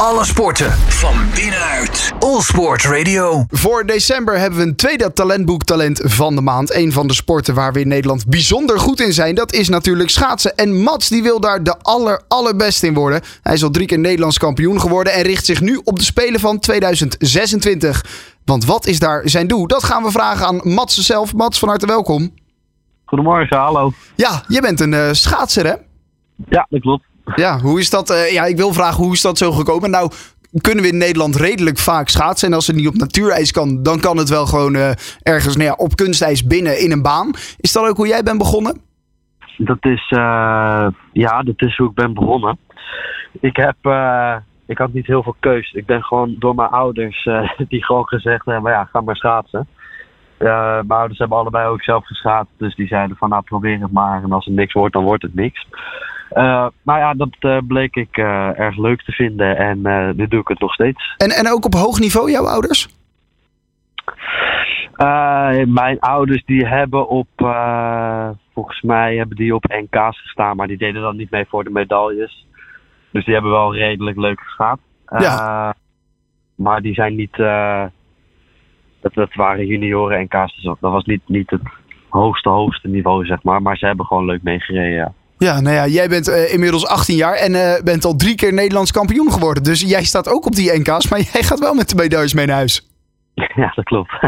Alle sporten van binnenuit. All Sport Radio. Voor december hebben we een tweede talentboek Talent van de maand. Een van de sporten waar we in Nederland bijzonder goed in zijn, dat is natuurlijk schaatsen. En Mats die wil daar de aller allerbeste in worden. Hij is al drie keer Nederlands kampioen geworden en richt zich nu op de Spelen van 2026. Want wat is daar zijn doel? Dat gaan we vragen aan Mats zelf. Mats, van harte welkom. Goedemorgen, hallo. Ja, je bent een eh, schaatser hè? Ja, dat klopt. Ja, hoe is dat? eh, ja, ik wil vragen, hoe is dat zo gekomen? Nou, kunnen we in Nederland redelijk vaak schaatsen. En als het niet op natuurijs kan, dan kan het wel gewoon eh, ergens nou op kunstijs binnen in een baan. Is dat ook hoe jij bent begonnen? Dat is, eh, ja, dat is hoe ik ben begonnen. Ik heb, ik had niet heel veel keus. Ik ben gewoon door mijn ouders, die gewoon gezegd hebben, ja, ga maar schaatsen. Mijn ouders hebben allebei ook zelf geschaatst, dus die zeiden van, nou, probeer het maar. En als het niks wordt, dan wordt het niks. Eh, maar ja, dat eh, bleek ik eh, erg leuk te vinden en nu doe ik het nog steeds. En, en ook op hoog niveau, jouw ouders? Mijn ouders die hebben op, volgens mij hebben die op NK's gestaan, maar die deden dan niet mee voor de medailles. Dus die hebben wel redelijk leuk geschaat. Ja. Maar die zijn niet, dat, dat waren junioren NK's, dus dat was niet, niet het hoogste, hoogste niveau, zeg maar. Maar ze hebben gewoon leuk meegereden, ja. Ja, nou ja, jij bent eh, inmiddels 18 jaar en eh, bent al drie keer Nederlands kampioen geworden. Dus jij staat ook op die NK's, maar jij gaat wel met de medailles mee naar huis. ja, dat klopt.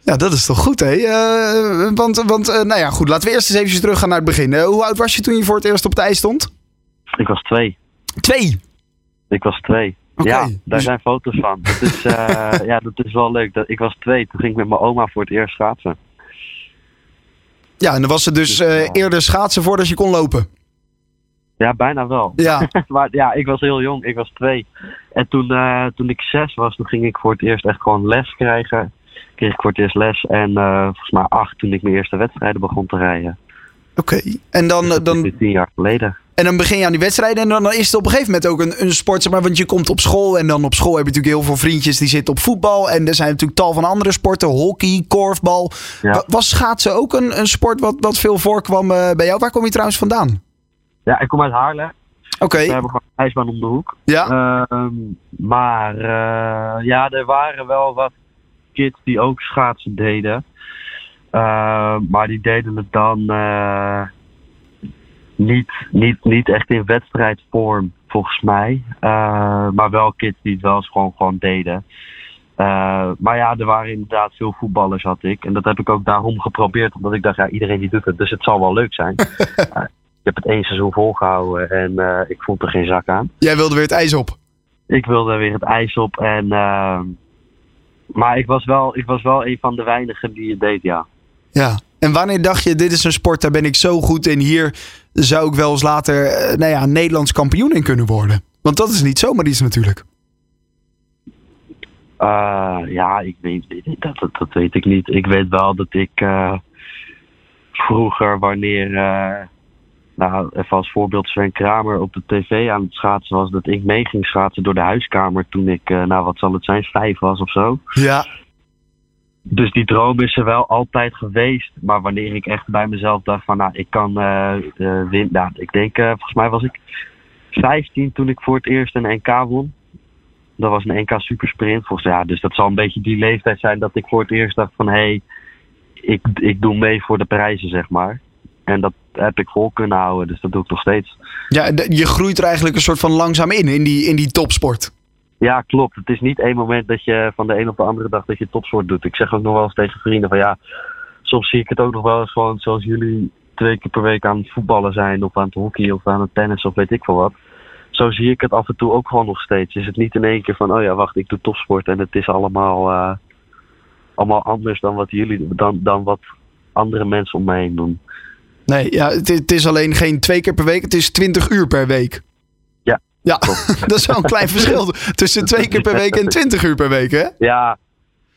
Ja, dat is toch goed, hè? Eh, want, want nou ja, goed, laten we eerst eens even terug gaan naar het begin. Hoe oud was je toen je voor het eerst op het ijs stond? ik was twee. Twee. Ik was twee. Ja, daar dus- zijn foto's van. Dat is, ja, dat is wel leuk. Dat, ik was twee. Toen ging ik met mijn oma voor het eerst schaatsen. Ja, en dan was het dus eh, eerder schaatsen voordat je kon lopen. Ja, bijna wel. Ja, maar ja, ik was heel jong. Ik was twee. En toen, eh, toen ik zes was, toen ging ik voor het eerst echt gewoon les krijgen. Kreeg ik voor het eerst les. En eh, volgens mij acht toen ik mijn eerste wedstrijden begon te rijden. oké. En, dan, eh, Dat dan, is tien jaar geleden. En dan begin je aan die wedstrijden en dan, dan is het op een gegeven moment ook een, een sport. Zeg maar, want je komt op school en dan op school heb je natuurlijk heel veel vriendjes die zitten op voetbal. En er zijn natuurlijk tal van andere sporten, hockey, korfbal. Ja. Was schaatsen ook een, een sport wat, wat veel voorkwam eh, bij jou? Waar kom je trouwens vandaan? Ja, ik kom uit Haarlem. Oké, We hebben gewoon een ijsbaan om de hoek. ja. Ehm, maar eh, ja, er waren wel wat kids die ook schaatsen deden. Ehm, maar die deden het dan eh, niet, niet, niet echt in wedstrijdvorm, volgens mij. Eh, maar wel kids die het wel eens gewoon, gewoon deden. Eh, maar ja, er waren inderdaad veel voetballers, had ik. En dat heb ik ook daarom geprobeerd, omdat ik dacht, ja, iedereen die doet het, dus het zal wel leuk zijn. Eh, ik heb het één seizoen volgehouden en ik vond er geen zak aan. Jij wilde weer het ijs op. Ik wilde weer het ijs op. En, maar ik was, wel, ik was wel een van de weinigen die het deed, ja. Ja. En wanneer dacht je, dit is een sport, daar ben ik zo goed in. Hier zou ik wel eens later eh, nou ja, Nederlands kampioen in kunnen worden. Want dat is niet zomaar iets natuurlijk. Eh, ja, ik weet, dat, dat, dat weet ik niet. Ik weet wel dat ik eh, vroeger, wanneer, eh, nou, even als voorbeeld Sven Kramer op de tv aan het schaatsen was, dat ik mee ging schaatsen door de huiskamer toen ik, nou wat zal het zijn, vijf was of zo. Ja. Dus die droom is er wel altijd geweest. Maar wanneer ik echt bij mezelf dacht van, nou, ik kan eh eh, winnen. Nou, ik denk, eh, volgens mij was ik 15 toen ik voor het eerst een NK won. Dat was een NK supersprint. Volgens ja, dus dat zal een beetje die leeftijd zijn dat ik voor het eerst dacht van, hé, hey, ik, ik doe mee voor de prijzen, zeg maar. En dat heb ik vol kunnen houden, dus dat doe ik nog steeds. ja, je groeit er eigenlijk een soort van langzaam in, in die, in die topsport. Ja, klopt. Het is niet één moment dat je van de een op de andere dag dat je topsport doet. Ik zeg ook nog wel eens tegen vrienden van ja, soms zie ik het ook nog wel eens gewoon zoals jullie twee keer per week aan het voetballen zijn of aan het hockey of aan het tennis of weet ik veel wat. Zo zie ik het af en toe ook gewoon nog steeds. Is het niet in één keer van oh ja, wacht, ik doe topsport en het is allemaal, eh, allemaal anders dan wat jullie, dan, dan wat andere mensen om mij heen doen. Nee, ja, het, is- alleen geen twee keer per week, het is 20 uur per week. Ja. Dat is wel een klein verschil tussen twee keer per week en 20 uur per week, hè? Ja,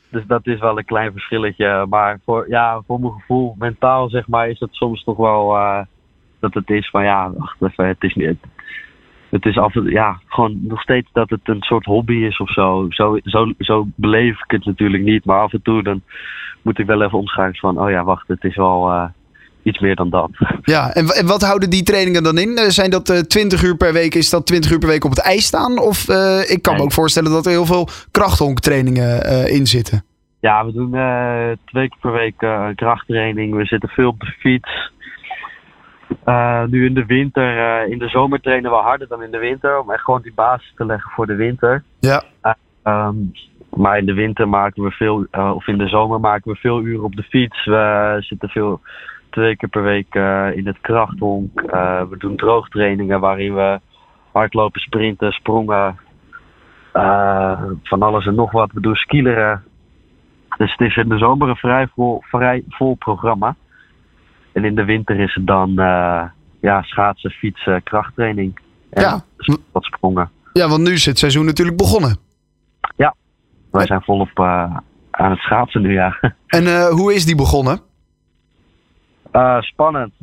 dus dat is wel een klein verschilletje. Maar voor, ja, voor mijn gevoel, mentaal zeg maar, is het soms toch wel eh, dat het is van ja, wacht even, het is niet. Het is af en toe, ja, gewoon nog steeds dat het een soort hobby is of zo. Zo, zo. zo beleef ik het natuurlijk niet. Maar af en toe dan moet ik wel even omschakelen van, oh ja, wacht, het is wel, eh, iets meer dan dat. Ja, en, en wat houden die trainingen dan in? Eh, Zijn dat eh 20 uur per week? Is dat 20 uur per week op het ijs staan? Of eh, ik kan me ook voorstellen dat er heel veel krachthonktrainingen in zitten. Ja, we doen twee keer per week krachttraining. We zitten veel op de fiets. Nu in de winter, in de zomer trainen we harder dan in de winter. Om echt gewoon die basis te leggen voor de winter. Ja. Ehm, maar in de winter maken we veel, of in de zomer maken we veel uren op de fiets. We zitten veel, twee keer per week eh, in het krachthonk. Eh, we doen droogtrainingen waarin we hardlopen, sprinten, sprongen. eh, van alles en nog wat. We doen skileren. Dus het is in de zomer een vrij vol, vrij vol programma. En in de winter is het dan ja, schaatsen, fietsen, krachttraining. En Ja. wat sprongen. ja, want nu is het seizoen natuurlijk begonnen. Wij zijn volop aan het schaatsen nu, ja. En hoe is die begonnen? Eh, spannend.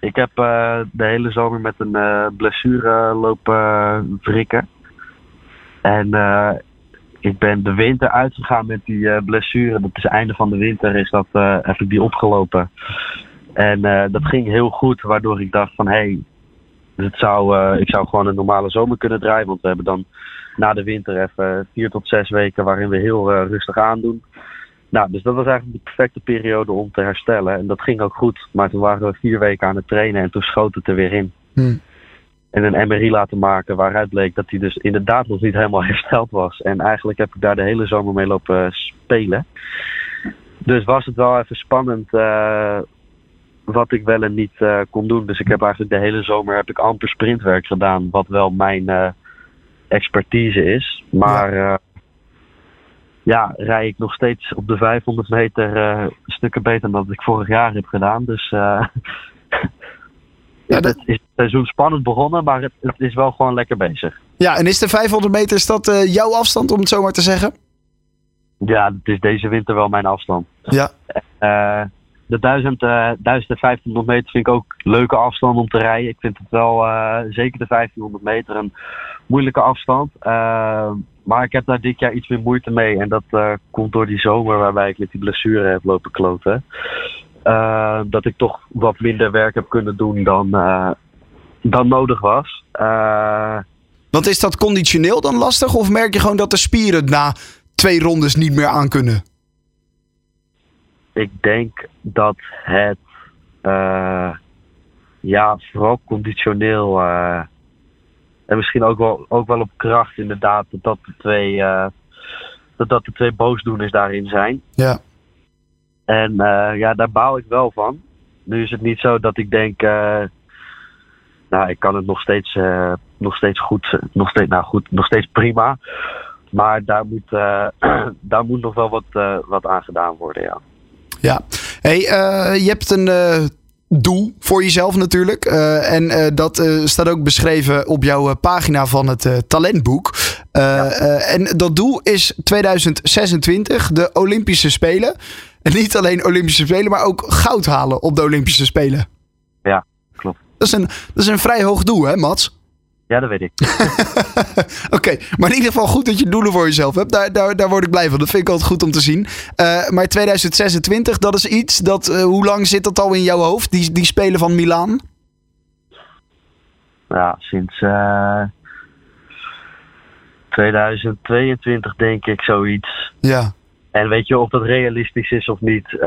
Ik heb eh, de hele zomer met een eh, blessure lopen wrikken. En eh, ik ben de winter uitgegaan met die eh, blessure. Dat is het einde van de winter, is dat, eh, heb die opgelopen. En eh, dat ging heel goed, waardoor ik dacht van hé, hey, het zou, eh, ik zou gewoon een normale zomer kunnen draaien. Want we hebben dan na de winter even vier tot zes weken waarin we heel eh, rustig aandoen. Nou, dus dat was eigenlijk de perfecte periode om te herstellen. En dat ging ook goed. Maar toen waren we vier weken aan het trainen en toen schoot het er weer in. Hm. En een MRI laten maken waaruit bleek dat hij dus inderdaad nog niet helemaal hersteld was. En eigenlijk heb ik daar de hele zomer mee lopen spelen. Dus was het wel even spannend eh, wat ik wel en niet eh, kon doen. Dus ik heb eigenlijk de hele zomer heb ik amper sprintwerk gedaan. Wat wel mijn eh, expertise is. Maar ja. Ja, rij ik nog steeds op de 500 meter eh, stukken beter dan dat ik vorig jaar heb gedaan. Dus eh, Ja, dat- het is het seizoen spannend begonnen, maar het, het is wel gewoon lekker bezig. Ja, en is de 500 meter, is dat eh, jouw afstand om het zo maar te zeggen? Ja, het is deze winter wel mijn afstand. Ja. De 1000, eh 1500 meter vind ik ook leuke afstand om te rijden. Ik vind het wel, zeker de 1500 meter, een moeilijke afstand. Maar ik heb daar dit jaar iets meer moeite mee. En dat eh, komt door die zomer waarbij ik met die blessure heb lopen kloten. Eh, dat ik toch wat minder werk heb kunnen doen dan, eh, dan nodig was. Want is dat conditioneel dan lastig? Of merk je gewoon dat de spieren na twee rondes niet meer aankunnen? ik denk dat het ja, vooral conditioneel en misschien ook wel, ook wel op kracht inderdaad, dat dat de twee, eh, dat dat de twee boosdoeners daarin zijn. Ja. En eh, ja, daar baal ik wel van. Nu is het niet zo dat ik denk, eh, nou, ik kan het nog steeds, nog steeds goed, nog steeds, nou goed, nog steeds prima. Maar daar moet, daar moet nog wel wat, wat aan gedaan worden, ja. Ja. Hey, je hebt een doel voor jezelf natuurlijk. Eh, en eh, dat eh, staat ook beschreven op jouw pagina van het talentboek. En dat doel is 2026, de Olympische Spelen. En niet alleen Olympische Spelen, maar ook goud halen op de Olympische Spelen. Ja, klopt. Dat is een, dat is een vrij hoog doel, hè, Mats? Ja, dat weet ik. Oké, maar in ieder geval goed dat je doelen voor jezelf hebt. Daar, daar, daar word ik blij van. Dat vind ik altijd goed om te zien. Eh, maar 2026, dat is iets dat. eh, hoe lang zit dat al in jouw hoofd? Die, die spelen van Milaan? Ja, sinds eh 2022 denk ik zoiets. Ja. En weet je of dat realistisch is of niet?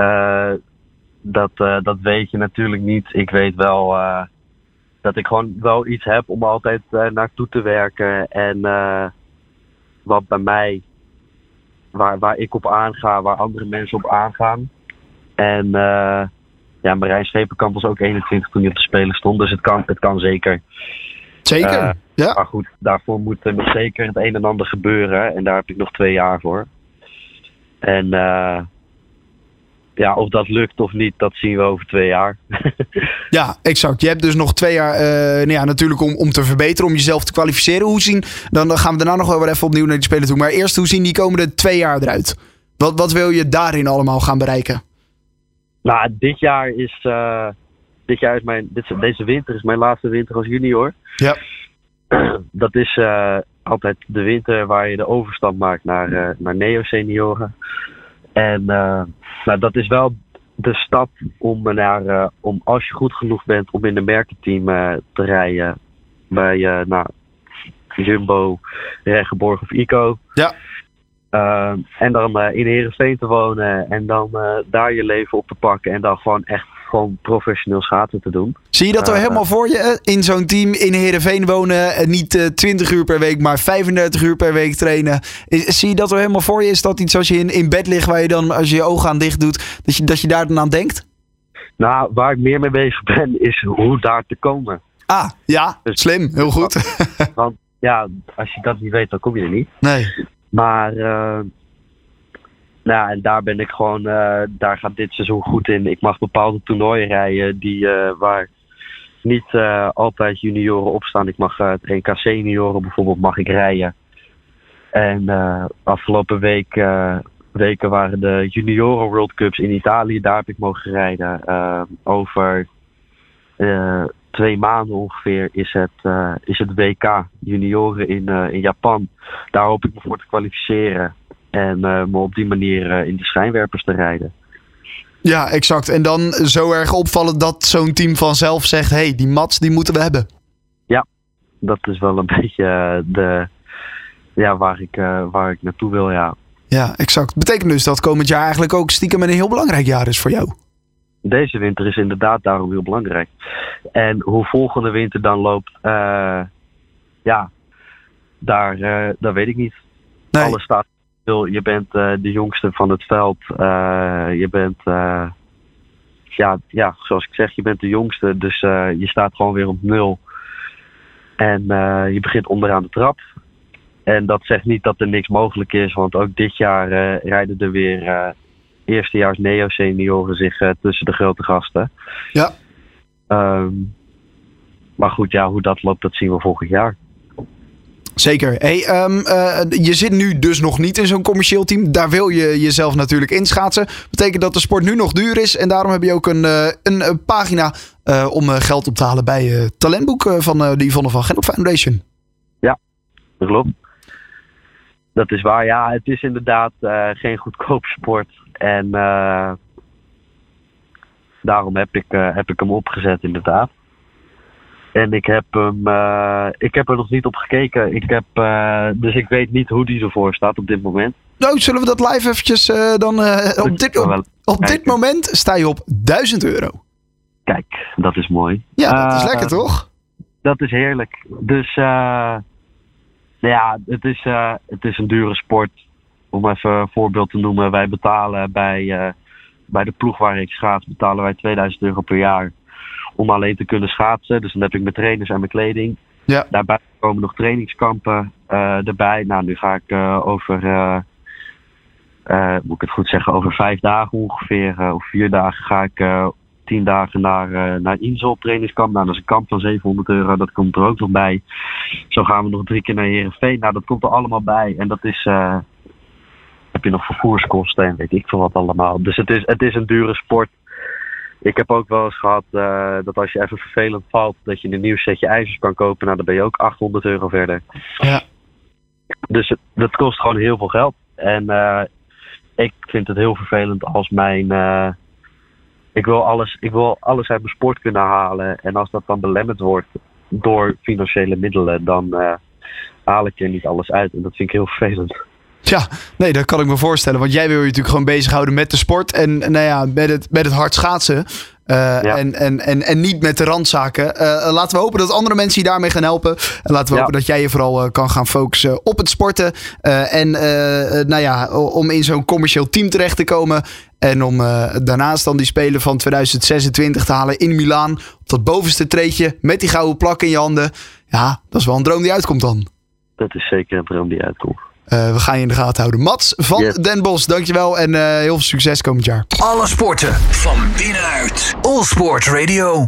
dat, dat weet je natuurlijk niet. Ik weet wel dat ik gewoon wel iets heb om altijd eh, naartoe te werken. En eh, wat bij mij, waar, waar ik op aanga, waar andere mensen op aangaan. En eh, ja, Marijn Schepenkamp was ook 21 toen hij op de Spelen stond. Dus het kan, het kan zeker. Zeker. Ja. Maar goed, daarvoor moet er nog zeker het een en ander gebeuren. En daar heb ik nog twee jaar voor. En eh, ja, of dat lukt of niet, dat zien we over twee jaar. ja, exact. Je hebt dus nog twee jaar. eh, nou ja, natuurlijk om, om te verbeteren, om jezelf te kwalificeren. Hoe zien. Dan, gaan we daarna nog wel weer even opnieuw naar die spelen toe. Maar eerst, hoe zien die komende twee jaar eruit? Wat, wat wil je daarin allemaal gaan bereiken? nou, dit jaar is. eh, dit jaar is mijn. Dit, deze winter is mijn laatste winter als junior. Ja. Dat is eh, altijd de winter waar je de overstap maakt naar, naar neo-senioren. En eh, nou, dat is wel de stap om, naar, eh, om als je goed genoeg bent om in een merkenteam eh, te rijden bij nou, Jumbo, Regenborg of Ico. Ja. En dan in Heerenveen te wonen en dan daar je leven op te pakken en dan gewoon echt gewoon professioneel schaatsen te doen. Zie je dat er Eh, helemaal voor je? eh, In zo'n team in Heerenveen wonen. En niet eh, 20 uur per week, maar 35 uur per week trainen. Zie je dat er helemaal voor je? Is dat iets als je in, in bed ligt waar je dan, als je je ogen aan dicht doet, dat je, dat je daar dan aan denkt? Nou, waar ik meer mee bezig ben is hoe daar te komen. Ah, ja, Dus- slim. Heel goed. Want ja, als je dat niet weet, dan kom je er niet. Nee. Maar eh, nou, en daar ben ik gewoon, eh, daar gaat dit seizoen goed in. Ik mag bepaalde toernooien rijden die, eh, waar niet eh, altijd junioren op staan. Ik mag het NK senioren bijvoorbeeld mag ik rijden. En afgelopen week, weken waren de junioren World Cups in Italië. Daar heb ik mogen rijden. Over twee maanden ongeveer is het, is het WK junioren in, in Japan. Daar hoop ik me voor te kwalificeren. En eh, me op die manier eh, in de schijnwerpers te rijden. Ja, exact. En dan zo erg opvallen dat zo'n team vanzelf zegt: hey, die mats die moeten we hebben. Dat is wel een beetje eh, de, ja, waar, ik, waar ik naartoe wil, ja. Ja, exact. Betekent dus dat komend jaar eigenlijk ook stiekem een heel belangrijk jaar is voor jou. Deze winter is inderdaad daarom heel belangrijk. En hoe volgende winter dan loopt, ja, daar, dat weet ik niet. Nee. Alles staat Je bent eh, de jongste van het veld. Eh, je bent, eh, ja, ja, zoals ik zeg, je bent de jongste. Dus je staat gewoon weer op nul. En je begint onderaan de trap. En dat zegt niet dat er niks mogelijk is, want ook dit jaar rijden er weer eerstejaars neo-senioren zich tussen de grote gasten. Ja. Ehm, maar goed, ja, hoe dat loopt, dat zien we volgend jaar. Zeker. Hey, ehm, eh, je zit nu dus nog niet in zo'n commercieel team. Daar wil je jezelf natuurlijk inschaatsen. Betekent dat de sport nu nog duur is. En daarom heb je ook een, eh, een, eh, pagina om geld op te halen bij het talentboek van de Yvonne van Gennep Foundation. Dat klopt. Dat is waar. Ja, het is inderdaad geen goedkoop sport. En daarom heb ik, heb ik hem opgezet, inderdaad. En ik heb, hem, eh, ik heb er nog niet op gekeken. Ik heb, eh, dus ik weet niet hoe die ervoor staat op dit moment. Nou, zullen we dat live eventjes eh, dan... op dit, op, dit moment sta je op 1000 euro. Kijk, dat is mooi. Ja, dat is lekker toch? Dat is heerlijk. Dus nou ja, het is, het is een dure sport. Om even een voorbeeld te noemen. Wij betalen bij, bij de ploeg waar ik schaats, betalen wij 2000 euro per jaar. Om alleen te kunnen schaatsen. Dus dan heb ik mijn trainers en mijn kleding. Ja. Daarbij komen nog trainingskampen eh, erbij. Nou, nu ga ik eh, over, eh, moet ik het goed zeggen, over vijf dagen ongeveer, of vier dagen ga ik tien dagen naar, naar Insel trainingskamp. Nou, dat is een kamp van 700 euro, dat komt er ook nog bij. Zo gaan we nog drie keer naar Heerenveen. Nou, dat komt er allemaal bij. En dat is, heb je nog vervoerskosten en weet ik veel wat allemaal. Dus het is, het is een dure sport. Ik heb ook wel eens gehad eh, dat als je even vervelend valt, dat je een nieuw setje ijzers kan kopen. Nou, dan ben je ook 800 euro verder. Ja. Dus het, dat kost gewoon heel veel geld. En eh, ik vind het heel vervelend als mijn. eh, ik, wil alles, ik wil alles uit mijn sport kunnen halen. En als dat dan belemmerd wordt door financiële middelen, dan haal ik er niet alles uit. En dat vind ik heel vervelend. Ja, nee, dat kan ik me voorstellen. Want jij wil je natuurlijk gewoon bezighouden met de sport. En nou ja, met het, met het hard schaatsen. Eh, Ja. en, en, en, en niet met de randzaken. Eh, laten we hopen dat andere mensen je daarmee gaan helpen. En laten we Ja. hopen dat jij je vooral eh, kan gaan focussen op het sporten. Eh, en eh, eh, nou ja, om in zo'n commercieel team terecht te komen. En om eh, daarnaast dan die Spelen van 2026 te halen in Milaan. Op dat bovenste treedje met die gouden plak in je handen. Ja, dat is wel een droom die uitkomt dan. Dat is zeker een droom die uitkomt. Eh, we gaan je in de gaten houden. Mats van Yes. Den Bos, dankjewel en eh, heel veel succes komend jaar. Alle sporten van binnenuit. All Sport Radio.